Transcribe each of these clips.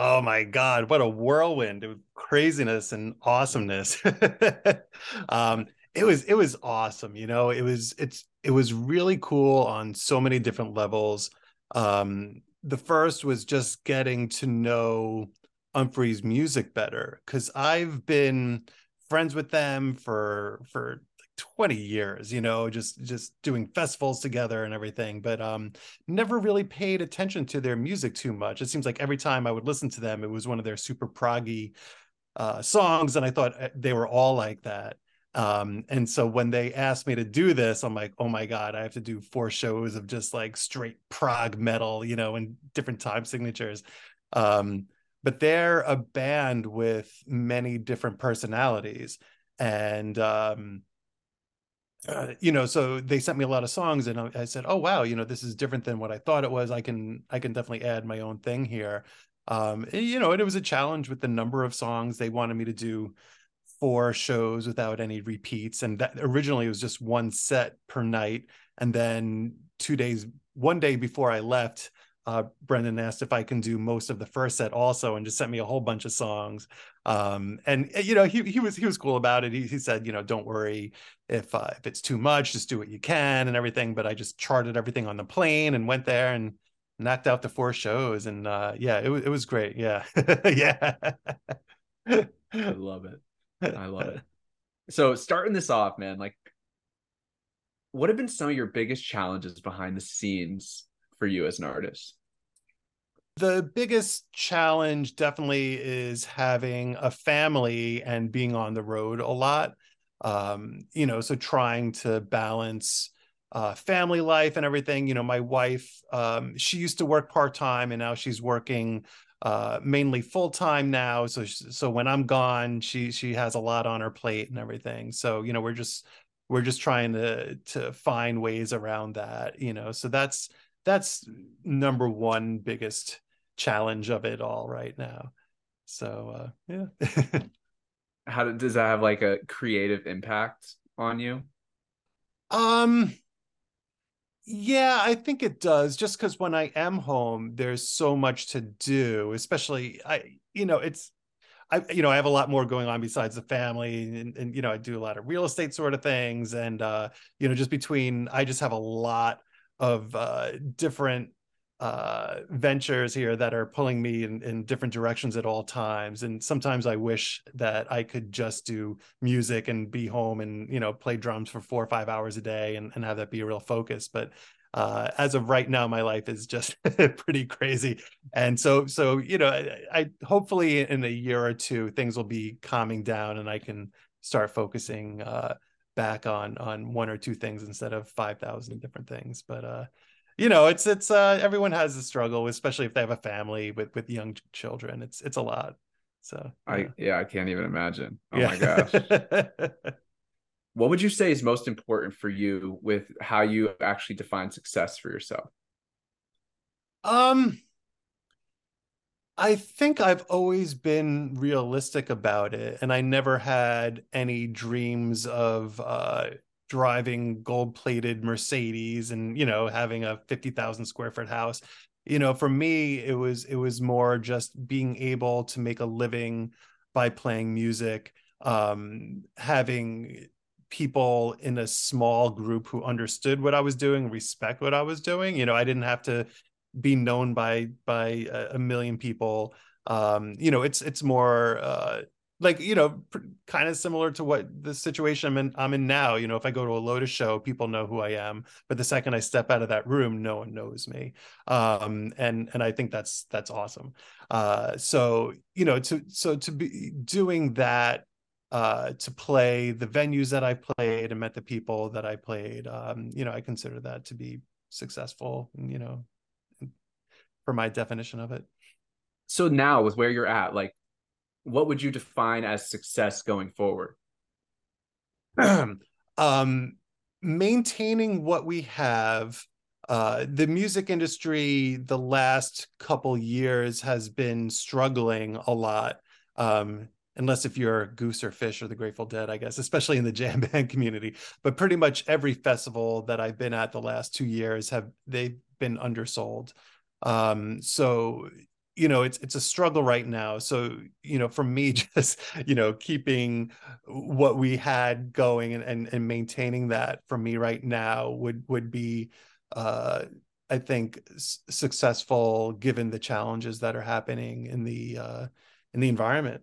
Oh my God, what a whirlwind of craziness and awesomeness. um, it was it was awesome, you know. It was it's it was really cool on so many different levels. Um, the first was just getting to know Umphrey's music better because I've been friends with them for for 20 years you know just just doing festivals together and everything but um never really paid attention to their music too much. It seems like every time i would listen to them it was one of their super proggy uh songs and i thought uh, they were all like that. Um and so when they asked me to do this i'm like oh my god i have to do four shows of just like straight prog metal you know and different time signatures. Um but they're a band with many different personalities and um uh, you know so they sent me a lot of songs and I, I, said oh wow you know this is different than what i thought it was i can i can definitely add my own thing here. Um and, you know and it was a challenge with the number of songs they wanted me to do four shows without any repeats and that originally it was just one set per night and then two days one day before i left uh, Brendan asked if I can do most of the first set also, and just sent me a whole bunch of songs. Um, and you know, he he was he was cool about it. He, he said, you know, don't worry if uh, if it's too much, just do what you can and everything. But I just charted everything on the plane and went there and knocked out the four shows. And uh, yeah, it was it was great. Yeah, yeah. I love it. I love it. So starting this off, man, like, what have been some of your biggest challenges behind the scenes for you as an artist? The biggest challenge definitely is having a family and being on the road a lot. Um, you know, so trying to balance uh, family life and everything. You know, my wife, um, she used to work part time and now she's working uh, mainly full time now. So, so when I'm gone, she she has a lot on her plate and everything. So, you know, we're just we're just trying to to find ways around that. You know, so that's that's number one biggest challenge of it all right now. So uh, yeah. How does that have like a creative impact on you? Um yeah, I think it does. Just because when I am home, there's so much to do, especially I, you know, it's I, you know, I have a lot more going on besides the family, and, and you know, I do a lot of real estate sort of things, and uh, you know, just between, I just have a lot of uh, different uh, ventures here that are pulling me in, in different directions at all times. And sometimes I wish that I could just do music and be home and, you know, play drums for four or five hours a day and, and have that be a real focus. But uh, as of right now, my life is just pretty crazy. And so, so, you know, I, I hopefully in a year or two, things will be calming down and I can start focusing uh, back on, on one or two things instead of 5,000 different things. But, uh, you know, it's it's uh everyone has a struggle, especially if they have a family with with young children. It's it's a lot. So yeah. I yeah, I can't even imagine. Oh yeah. my gosh. what would you say is most important for you with how you actually define success for yourself? Um I think I've always been realistic about it and I never had any dreams of uh driving gold plated Mercedes and you know having a 50,000 square foot house. You know for me it was it was more just being able to make a living by playing music um having people in a small group who understood what I was doing respect what I was doing. You know I didn't have to be known by by a, a million people. Um you know it's it's more uh like you know kind of similar to what the situation I'm in I'm in now you know if I go to a Lotus show people know who I am but the second I step out of that room no one knows me. Um and and I think that's that's awesome. Uh so you know to so to be doing that uh to play the venues that I played and met the people that I played um you know I consider that to be successful you know for my definition of it. So now with where you're at like what would you define as success going forward? um, maintaining what we have. Uh, the music industry, the last couple years, has been struggling a lot. Um, unless if you're Goose or Phish or the Grateful Dead, I guess, especially in the jam band community. But pretty much every festival that I've been at the last two years have they've been undersold. Um, so you know it's it's a struggle right now so you know for me just you know keeping what we had going and and, and maintaining that for me right now would would be uh i think s- successful given the challenges that are happening in the uh in the environment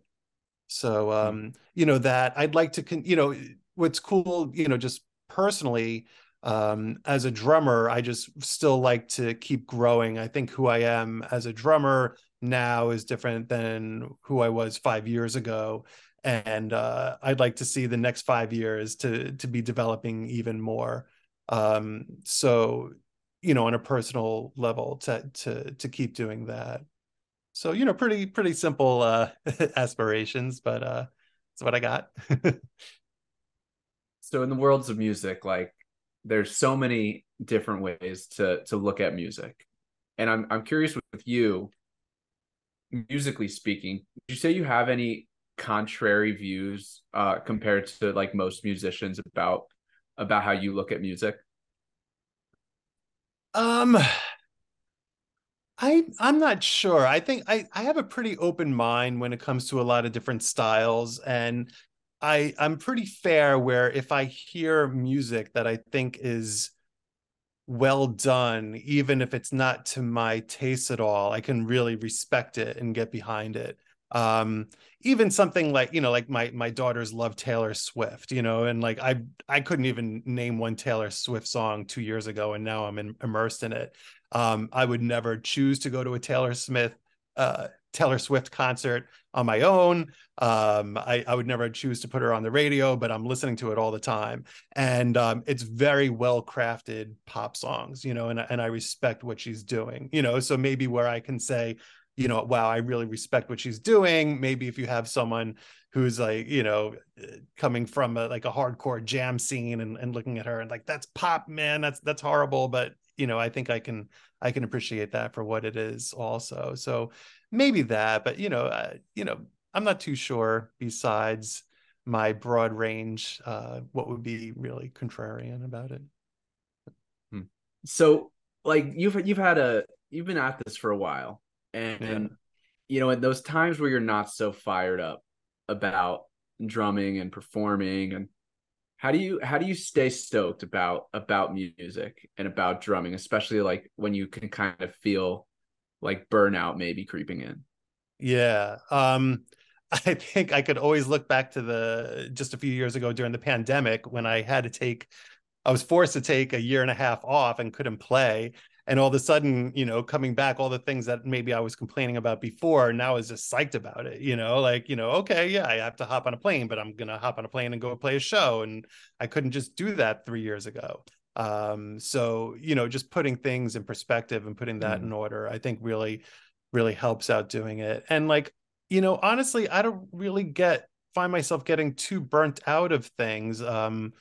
so Hmm. um you know that i'd like to con- you know what's cool you know just personally um, as a drummer, I just still like to keep growing. I think who I am as a drummer now is different than who I was five years ago. And uh, I'd like to see the next five years to to be developing even more. Um, so, you know, on a personal level, to to to keep doing that. So, you know, pretty pretty simple uh, aspirations, but uh, that's what I got. so in the worlds of music, like there's so many different ways to to look at music and i'm i'm curious with you musically speaking would you say you have any contrary views uh compared to like most musicians about about how you look at music um I I'm not sure. I think I I have a pretty open mind when it comes to a lot of different styles and I I'm pretty fair where if I hear music that I think is well done, even if it's not to my taste at all, I can really respect it and get behind it. Um, even something like, you know, like my my daughters love Taylor Swift, you know, and like I I couldn't even name one Taylor Swift song two years ago, and now I'm in, immersed in it. Um, I would never choose to go to a Taylor Smith uh Taylor Swift concert on my own. Um, I, I, would never choose to put her on the radio, but I'm listening to it all the time. And um, it's very well crafted pop songs, you know, and, and I respect what she's doing, you know. So maybe where I can say, you know, wow, I really respect what she's doing. Maybe if you have someone who's like, you know, coming from a, like a hardcore jam scene and, and looking at her and like, that's pop, man, that's that's horrible. But you know, I think I can I can appreciate that for what it is also. So maybe that, but you know, uh, you know, I'm not too sure. Besides my broad range, uh, what would be really contrarian about it? Hmm. So, like you've you've had a you've been at this for a while, and, yeah. and you know, at those times where you're not so fired up about drumming and performing and how do you how do you stay stoked about about music and about drumming especially like when you can kind of feel like burnout maybe creeping in? Yeah um i think i could always look back to the just a few years ago during the pandemic when i had to take i was forced to take a year and a half off and couldn't play and all of a sudden you know coming back all the things that maybe i was complaining about before now is just psyched about it you know like you know okay yeah i have to hop on a plane but i'm gonna hop on a plane and go play a show and i couldn't just do that three years ago um so you know just putting things in perspective and putting that mm. in order i think really really helps out doing it and like you know honestly i don't really get find myself getting too burnt out of things um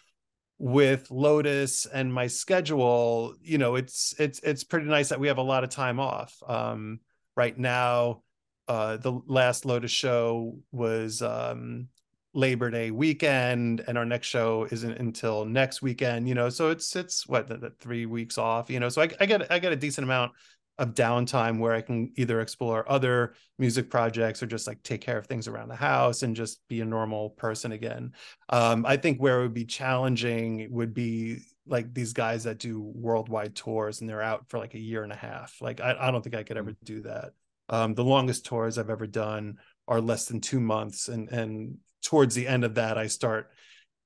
with Lotus and my schedule, you know, it's it's it's pretty nice that we have a lot of time off. Um, right now, uh, the last Lotus show was um, Labor Day weekend, and our next show isn't until next weekend. You know, so it's it's what the, the three weeks off. You know, so I, I get I get a decent amount of downtime where I can either explore other music projects or just like take care of things around the house and just be a normal person again. Um, I think where it would be challenging would be like these guys that do worldwide tours and they're out for like a year and a half. Like I, I don't think I could ever do that. Um, the longest tours I've ever done are less than two months, and and towards the end of that, I start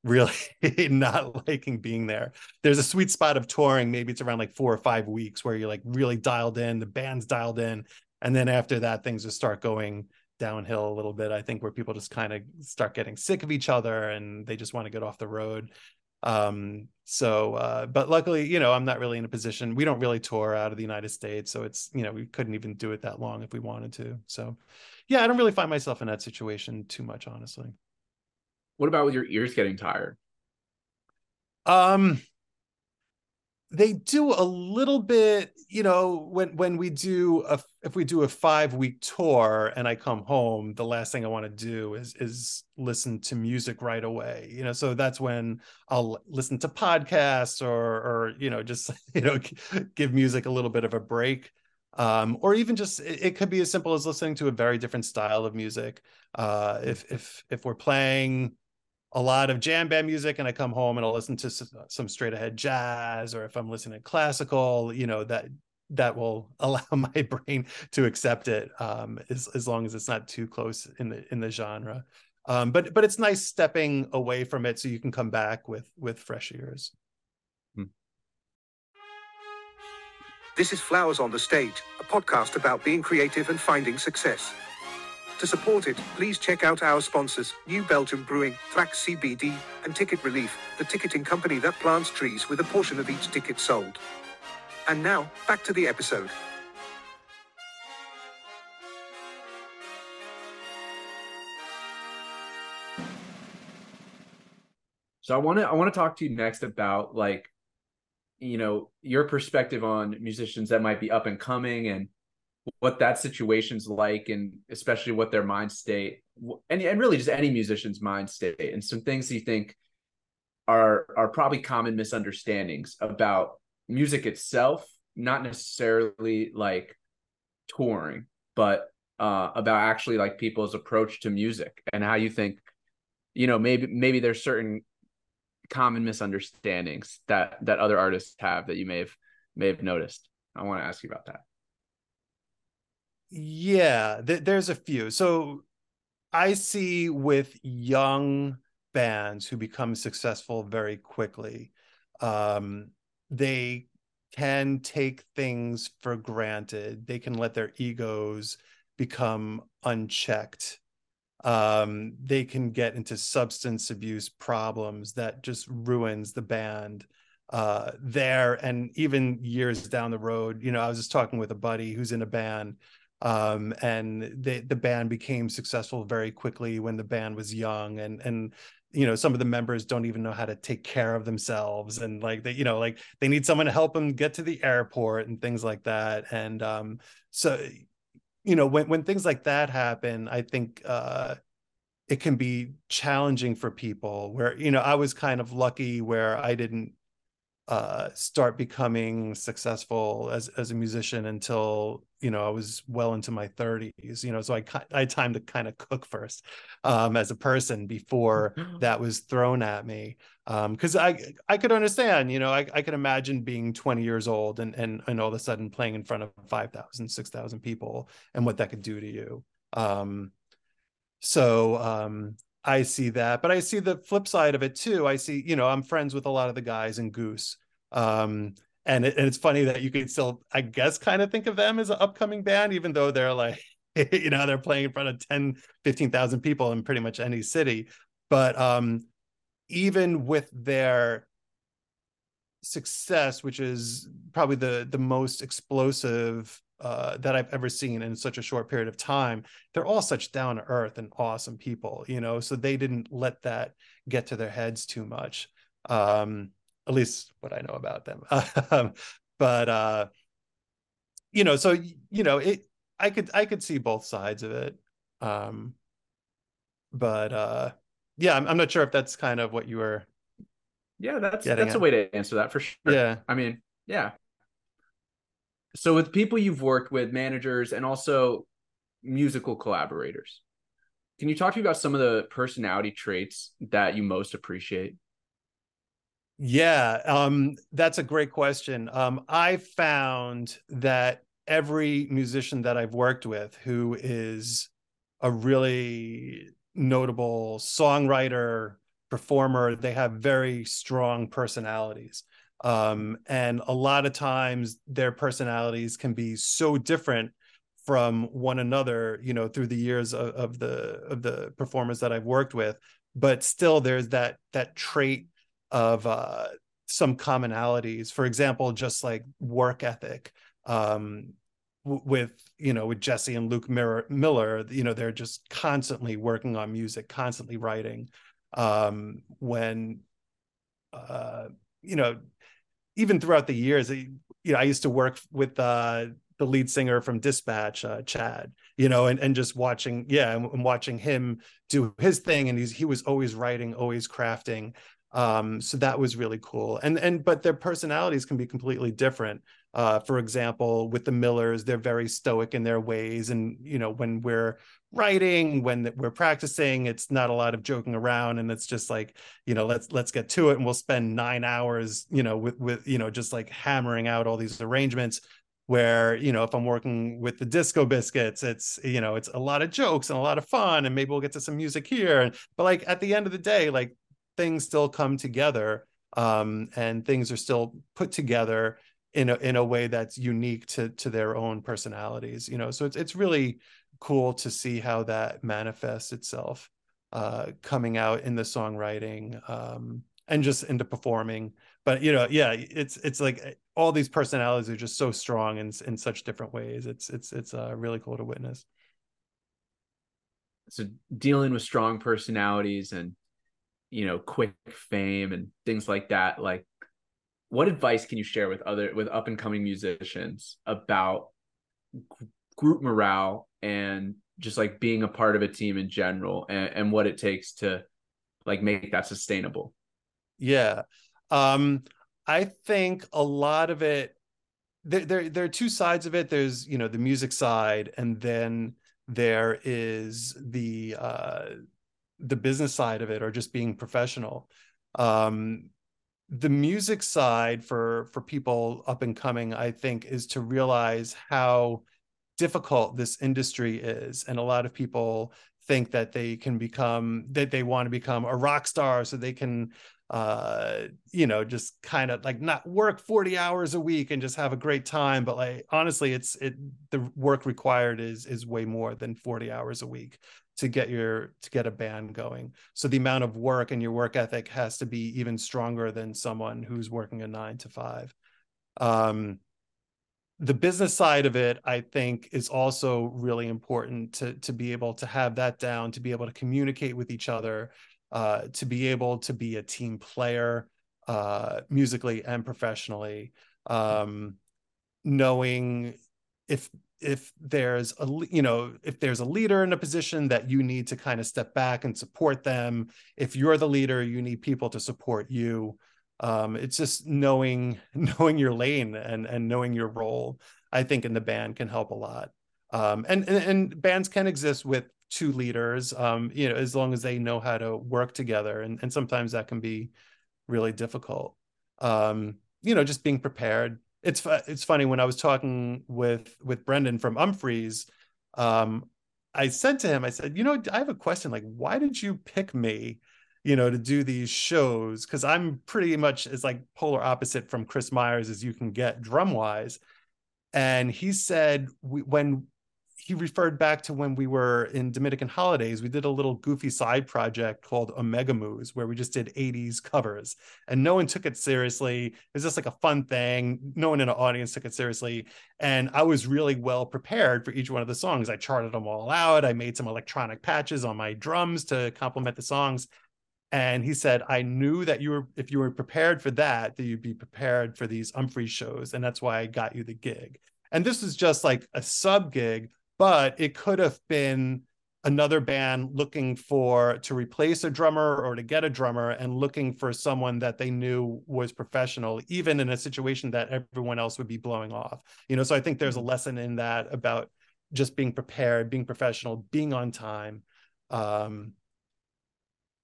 really not liking being there. There's a sweet spot of touring, maybe it's around like four or five weeks where you're like really dialed in, the band's dialed in. And then after that, things just start going downhill a little bit. I think where people just kind of start getting sick of each other and they just want to get off the road. Um, so, uh, but luckily, you know, I'm not really in a position, we don't really tour out of the United States. So it's, you know, we couldn't even do it that long if we wanted to. So yeah, I don't really find myself in that situation too much, honestly. What about with your ears getting tired? Um, they do a little bit, you know, when when we do a if we do a five week tour and I come home, the last thing I want to do is is listen to music right away. You know, so that's when I'll listen to podcasts or or you know just you know give music a little bit of a break. um, or even just it, it, could be as simple as listening to a very different style of music. Uh, if if if we're playing a lot of jam band music and I come home and I'll listen to some straight ahead jazz, or if I'm listening to classical, you know that that will allow my brain to accept it um, as as long as it's not too close in the in the genre. Um, but but it's nice stepping away from it so you can come back with with fresh ears. Hmm. This is Flowers on the Stage, a podcast about being creative and finding success. To support it, please check out our sponsors, New Belgium Brewing, Thrax CBD, and Ticket ReLeaf, the ticketing company that plants trees with a portion of each ticket sold. And now, back to the episode. So I want to I want to talk to you next about like you know your perspective on musicians that might be up and coming and what that situation's like and especially what their mind state and, and really just any musician's mind state. And some things you think are are probably common misunderstandings about music itself not necessarily like touring but uh about actually like people's approach to music and how you think you know maybe maybe there's certain common misunderstandings that that other artists have that you may have may have noticed. I want to ask you about that yeah, th- there's a few. So I see with young bands who become successful very quickly, um, they can take things for granted. They can let their egos become unchecked. Um, they can get into substance abuse problems that just ruins the band uh, there and even years down the road. You know, I was just talking with a buddy who's in a band um, and the the band became successful very quickly when the band was young and and you know some of the members don't even know how to take care of themselves and like they you know like they need someone to help them get to the airport and things like that and um so you know when when things like that happen i think uh it can be challenging for people where you know i was kind of lucky where i didn't uh, start becoming successful as as a musician until you know I was well into my 30s. You know, so I I had time to kind of cook first um, as a person before that was thrown at me. Because um, I I could understand, you know, I, I could imagine being 20 years old and and and all of a sudden playing in front of 5,000, 6,000 people and what that could do to you. Um, so um, I see that, but I see the flip side of it too. I see, you know, I'm friends with a lot of the guys in Goose. Um, and, it, and it's funny that you can still, I guess, kind of think of them as an upcoming band, even though they're like, you know, they're playing in front of 10, 15,000 people in pretty much any city. But um, even with their success, which is probably the the most explosive uh, that I've ever seen in such a short period of time. They're all such down to earth and awesome people, you know. So they didn't let that get to their heads too much. Um, at least what I know about them. But uh, you know, so you know, it. I could I could see both sides of it. Um, but uh, yeah, I'm, I'm not sure if that's kind of what you were. Yeah, that's that's at. a way to answer that for sure. Yeah, I mean, yeah, so with people you've worked with, managers, and also musical collaborators, can you talk to me about some of the personality traits that you most appreciate? Yeah, um, that's a great question. Um, I found that every musician that I've worked with who is a really notable songwriter, performer, they have very strong personalities um, and a lot of times their personalities can be so different from one another you know through the years of, of the of the performers that i've worked with but still there's that that trait of uh, some commonalities. For example just like work ethic um, with you know with jesse and luke miller you know they're just constantly working on music constantly writing. Um, when uh, you know even throughout the years, you know, I used to work with uh, the lead singer from Dispatch, uh, Chad, you know, and, and just watching, yeah, and, and, watching him do his thing. And he's, he was always writing, always crafting. Um, so that was really cool. And, and, but their personalities can be completely different. Uh, for example, with the Millers, they're very stoic in their ways. And, you know, when we're writing, when we're practicing, it's not a lot of joking around. And it's just like, you know, let's let's get to it. And we'll spend nine hours, you know, with with, you know, just like hammering out all these arrangements where you know if i'm working with the disco biscuits it's you know it's a lot of jokes and a lot of fun and maybe we'll get to some music here but like at the end of the day like things still come together um, and things are still put together in a in a way that's unique to to their own personalities you know? So it's it's really cool to see how that manifests itself uh coming out in the songwriting um and just into performing. But you know yeah it's it's like eh, all these personalities are just so strong in in such different ways. It's it's it's uh really cool to witness. So dealing with strong personalities and you know quick fame and things like that like what advice can you share with other with up and coming musicians about group morale and just like being a part of a team in general and, and what it takes to like make that sustainable? Yeah. Um i think a lot of it there, there there are two sides of it. There's you know the music side and then there is the uh the business side of it or just being professional. Um the music side for for people up and coming i think is to realize how difficult this industry is. And a lot of people think that they can become that they want to become a rock star so they can uh you know just kind of like not work 40 hours a week and just have a great time but like honestly it's it the work required is is way more than 40 hours a week to get your to get a band going. So the amount of work and your work ethic has to be even stronger than someone who's working a 9 to 5 um the business side of it i think is also really important to to be able to have that down to be able to communicate with each other uh to be able to be a team player uh musically and professionally um knowing if if there's a you know if there's a leader in a position that you need to kind of step back and support them. If you're the leader you need people to support you. Um, it's just knowing knowing your lane and and knowing your role i think in the band can help a lot. Um, and, and, and bands can exist with two leaders um, you know as long as they know how to work together and and sometimes that can be really difficult um, you know just being prepared it's it's funny when I was talking with with Brendan from Umphrey's, um, I said to him, I said, you know, I have a question. Like, why did you pick me, you know, to do these shows? Because I'm pretty much as like polar opposite from Kris Myers as you can get drum wise. And he said, when he referred back to when we were in Dominican Holidaze. We did a little goofy side project called Omega Moves, where we just did 80s covers and no one took it seriously. It was just like a fun thing. No one in the audience took it seriously. And I was really well prepared for each one of the songs. I charted them all out. I made some electronic patches on my drums to complement the songs. And he said, I knew that you were, if you were prepared for that, that you'd be prepared for these Umphrey shows. And that's why I got you the gig. And this was just like a sub gig but it could have been another band looking for to replace a drummer or to get a drummer and looking for someone that they knew was professional even in a situation that everyone else would be blowing off. You know so i think there's a mm-hmm. lesson in that about just being prepared being professional being on time um,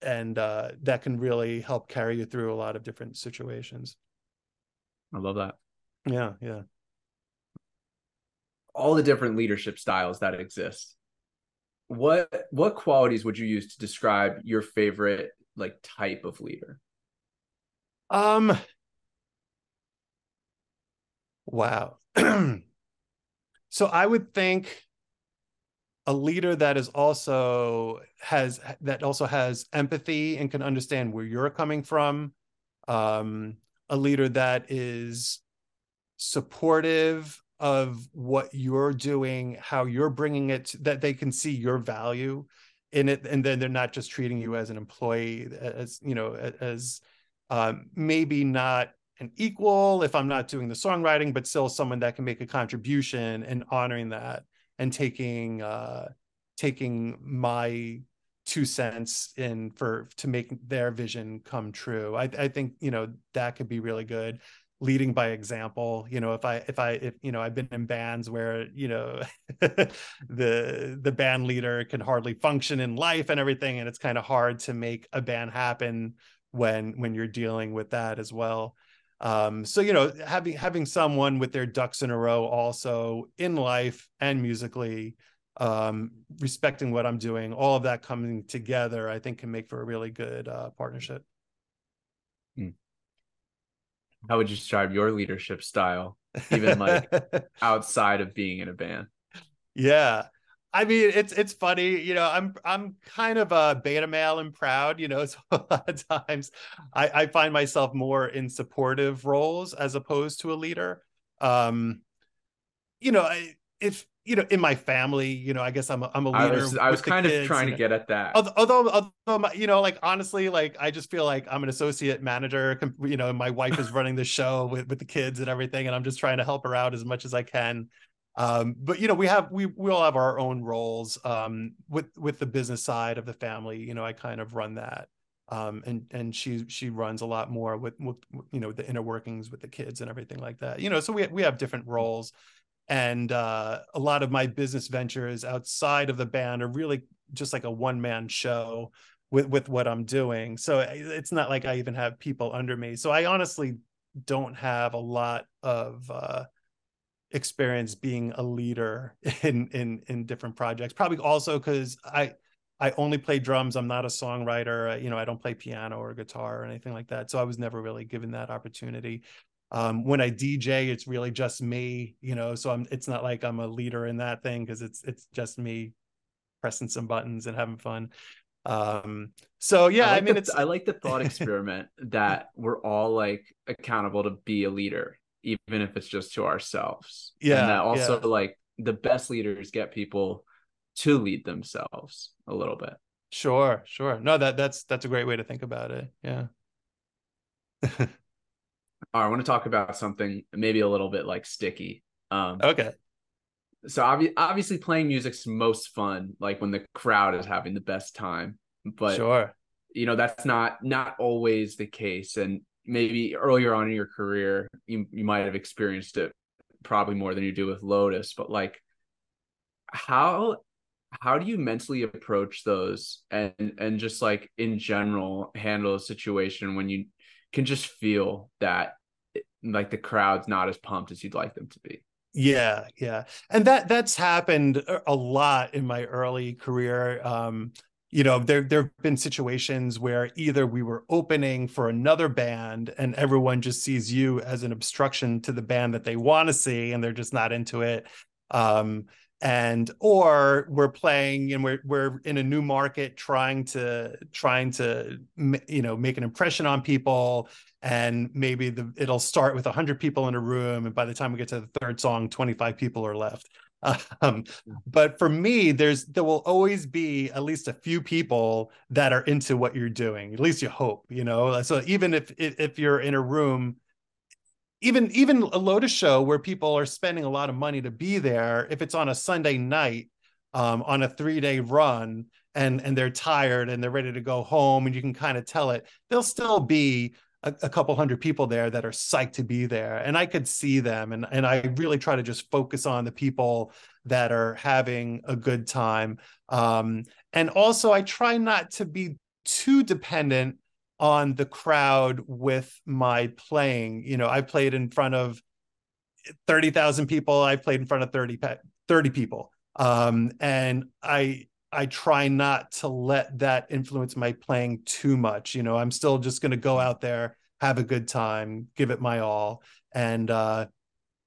and uh, that can really help carry you through a lot of different situations. I love that. Yeah yeah all the different leadership styles that exist. What what qualities would you use to describe your favorite like type of leader? Um wow. So i would think a leader that is also has that also has empathy and can understand where you're coming from. Um a leader that is supportive of what you're doing, how you're bringing it, that they can see your value in it, and then they're not just treating you as an employee, as you know, as um, maybe not an equal if I'm not doing the songwriting, but still someone that can make a contribution and honoring that and taking uh, taking my two cents in for to make their vision come true. I, I think you know that could be really good leading by example you know if i if i if you know i've been in bands where you know the the band leader can hardly function in life and everything and it's kind of hard to make a band happen when when you're dealing with that as well. Um so you know having having someone with their ducks in a row also in life and musically um respecting what i'm doing all of that coming together i think can make for a really good uh partnership how would you describe your leadership style even like outside of being in a band yeah I mean, it's it's funny, you know. I'm I'm kind of a beta male and proud, you know. So a lot of times, I, I find myself more in supportive roles as opposed to a leader. Um, you know, I, if you know, in my family, you know, I guess I'm a, I'm a leader. I was, I was kind of trying to get at that. Although, although, you know, like honestly, like I just feel like I'm an associate manager. You know, my wife is running the show with with the kids and everything, and I'm just trying to help her out as much as I can. Um, but you know, we have we we all have our own roles um, with with the business side of the family. You know, I kind of run that. Um, and and she she runs a lot more with, with you know the inner workings with the kids and everything like that you know so we we have different roles and uh, a lot of my business ventures outside of the band are really just like a one man show with with what I'm doing. So it's not like I even have people under me. So I honestly don't have a lot of uh, experience being a leader in in in different projects. Probably also because I I only play drums. I'm not a songwriter. You know, I don't play piano or guitar or anything like that. So I was never really given that opportunity um, when I DJ, it's really just me, you know. So I'm. It's not like I'm a leader in that thing because it's it's just me pressing some buttons and having fun. Um, so yeah, I, like I mean, the, it's I like the thought experiment that we're all like accountable to be a leader, even if it's just to ourselves. Yeah. And that also yeah. like the best leaders get people to lead themselves a little bit. Sure, sure. No, that that's that's a great way to think about it. Yeah. I want to talk about something maybe a little bit like sticky. Um, okay. So obvi- obviously, playing music's most fun, like when the crowd is having the best time. But sure, you know that's not not always the case, and maybe earlier on in your career, you you might have experienced it probably more than you do with Lotus. But like, how how do you mentally approach those and and just like in general handle a situation when you can just feel that like the crowd's not as pumped as you'd like them to be. Yeah, yeah. And that that's happened a lot in my early career. Um, you know, there there've been situations where either we were opening for another band and everyone just sees you as an obstruction to the band that they want to see and they're just not into it. Um, and or we're playing and we're we're in a new market trying to trying to you know make an impression on people. And maybe the it'll start with 100 people in a room and by the time we get to the third song 25 people are left. Um, but for me there's there will always be at least a few people that are into what you're doing. At least you hope you know? So even if if you're in a room even even a Lotus show where people are spending a lot of money to be there, if it's on a Sunday night um, on a three day run and and they're tired and they're ready to go home and you can kind of tell it, there'll still be a, a, couple hundred people there that are psyched to be there, and I could see them, and and I really try to just focus on the people that are having a good time, um, and also I try not to be too dependent on the crowd with my playing. You know, I played in front of 30,000 people. I played in front of 30, 30 people. Um, and I, I try not to let that influence my playing too much. You know, I'm still just going to go out there, have a good time, give it my all. And, uh,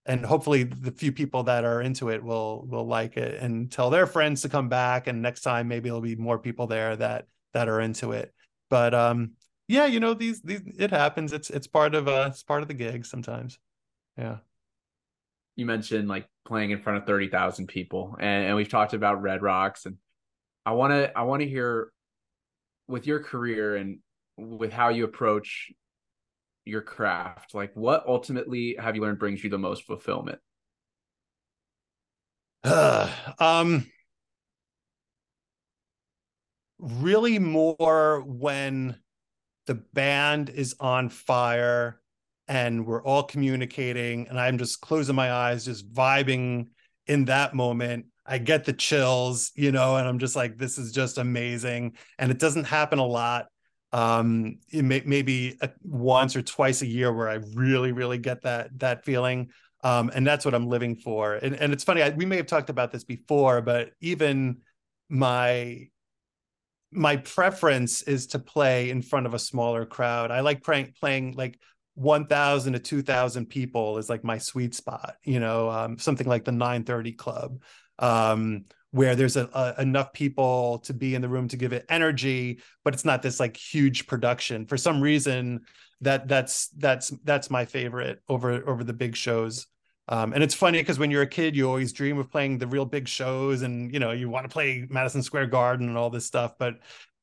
and hopefully the few people that are into it will will like it and tell their friends to come back and next time maybe there'll be more people there that that are into it but um yeah, you know, these these it happens. It's it's part of uh it's part of the gig sometimes. Yeah. You mentioned like playing in front of 30,000 people and, and we've talked about Red Rocks and I want to I want to hear with your career and with how you approach your craft like what ultimately have you learned brings you the most fulfillment uh, um really more when the band is on fire and we're all communicating and i'm just closing my eyes just vibing in that moment. I get the chills you know and i'm just like this is just amazing. And it doesn't happen a lot. Um it may, maybe a, once or twice a year where i really really get that that feeling. Um and that's what i'm living for. And, and it's funny I, we may have talked about this before but even my my preference is to play in front of a smaller crowd. I like playing playing like 1000 to 2000 people is like my sweet spot you know um, something like the 930 club um, where there's a, a, enough people to be in the room to give it energy but it's not this like huge production. For some reason that that's that's that's my favorite over over the big shows um, and it's funny because when you're a kid you always dream of playing the real big shows and you know you want to play madison square garden and all this stuff but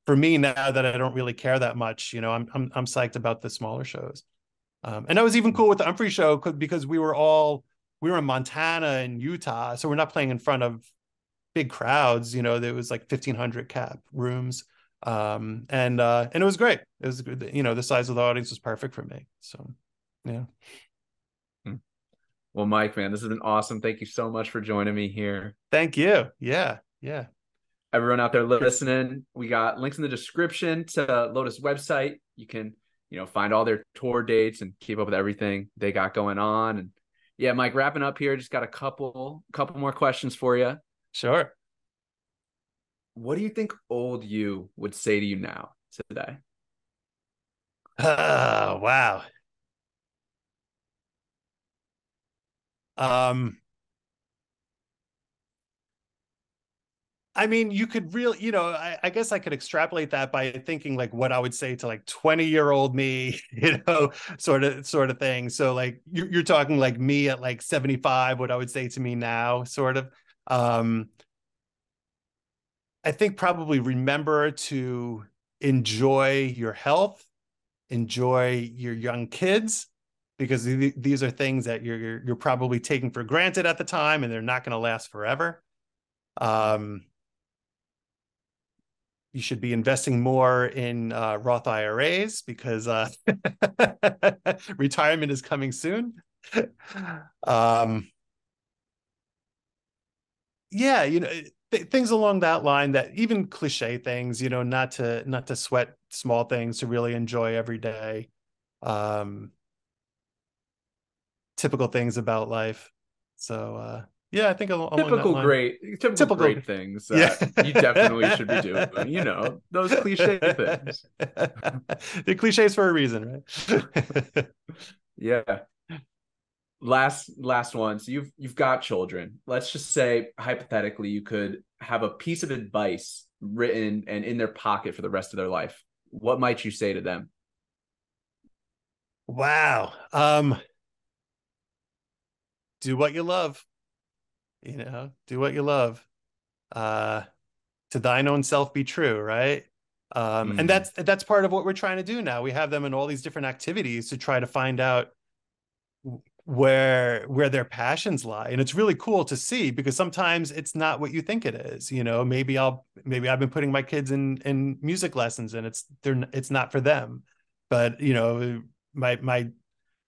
for me now that i don't really care that much you know i'm i'm, I'm psyched about the smaller shows um, and that was even cool with the Umphrey show because we were all we were in Montana and Utah, so we're not playing in front of big crowds. You know, there was like fifteen hundred cap rooms, um, and uh, and it was great. It was good, you know the size of the audience was perfect for me. So, yeah. Well, Mike, man, this has been awesome. Thank you so much for joining me here. Thank you. Yeah, yeah. Everyone out there listening, we got links in the description to Lotus website. You can you know, find all their tour dates and keep up with everything they got going on. And yeah, Mike, wrapping up here, just got a couple couple more questions for you. Sure. What do you think old you would say to you now today? Oh, wow. Um I mean, you could really, you know, I, I, guess I could extrapolate that by thinking like what I would say to like 20 year old me, you know, sort of, sort of thing. So like you're, you're talking like me at like 75, what I would say to me now, sort of. Um, I think probably remember to enjoy your health, enjoy your young kids, because these are things that you're, you're, you're probably taking for granted at the time and they're not going to last forever. Um, you should be investing more in uh, Roth IRAs because uh, retirement is coming soon. um, yeah, you know, th- things along that line that even cliche things, you know, not to not to sweat small things to really enjoy every day. Um, typical things about life. So uh, yeah, I think along typical great, typical, typical great things yeah. you definitely should be doing. You know, those cliche things. They're cliches for a reason, right? yeah. Last last one. So you've you've got children. Let's just say hypothetically you could have a piece of advice written and in their pocket for the rest of their life. What might you say to them? Wow. Um do what you love you know do what you love uh to thine own self be true right? Um mm. and that's that's part of what we're trying to do now. We have them in all these different activities to try to find out where where their passions lie. And it's really cool to see because sometimes it's not what you think it is you know? Maybe i'll maybe i've been putting my kids in in music lessons and it's they're it's not for them. But you know my my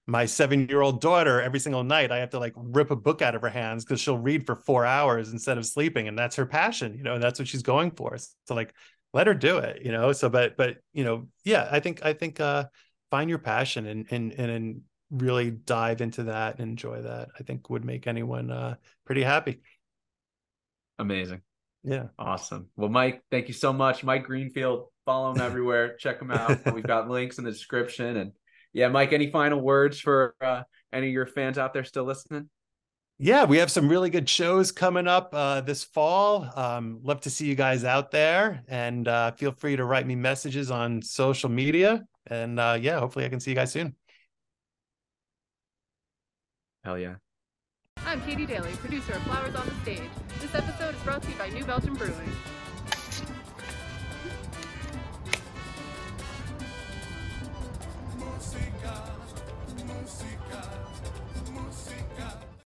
my seven year old daughter every single night i have to like rip a book out of her hands because she'll read for four hours instead of sleeping and that's her passion you know and that's what she's going for so like let her do it you know? So but but you know yeah i think i think uh find your passion and and and really dive into that and enjoy that i think would make anyone uh pretty happy. Amazing. Yeah. Awesome. Well mike thank you so much. Mike greenfield follow him everywhere. Check him out. We've got links in the description and yeah, Mike, any final words for uh, any of your fans out there still listening? Yeah, we have some really good shows coming up uh, this fall. Um, love to see you guys out there, and uh, feel free to write me messages on social media. And uh, yeah, hopefully, I can see you guys soon. Hell yeah. I'm Katie Daly, producer of Flowers on the Stage. This episode is brought to you by New Belgium Brewing. música.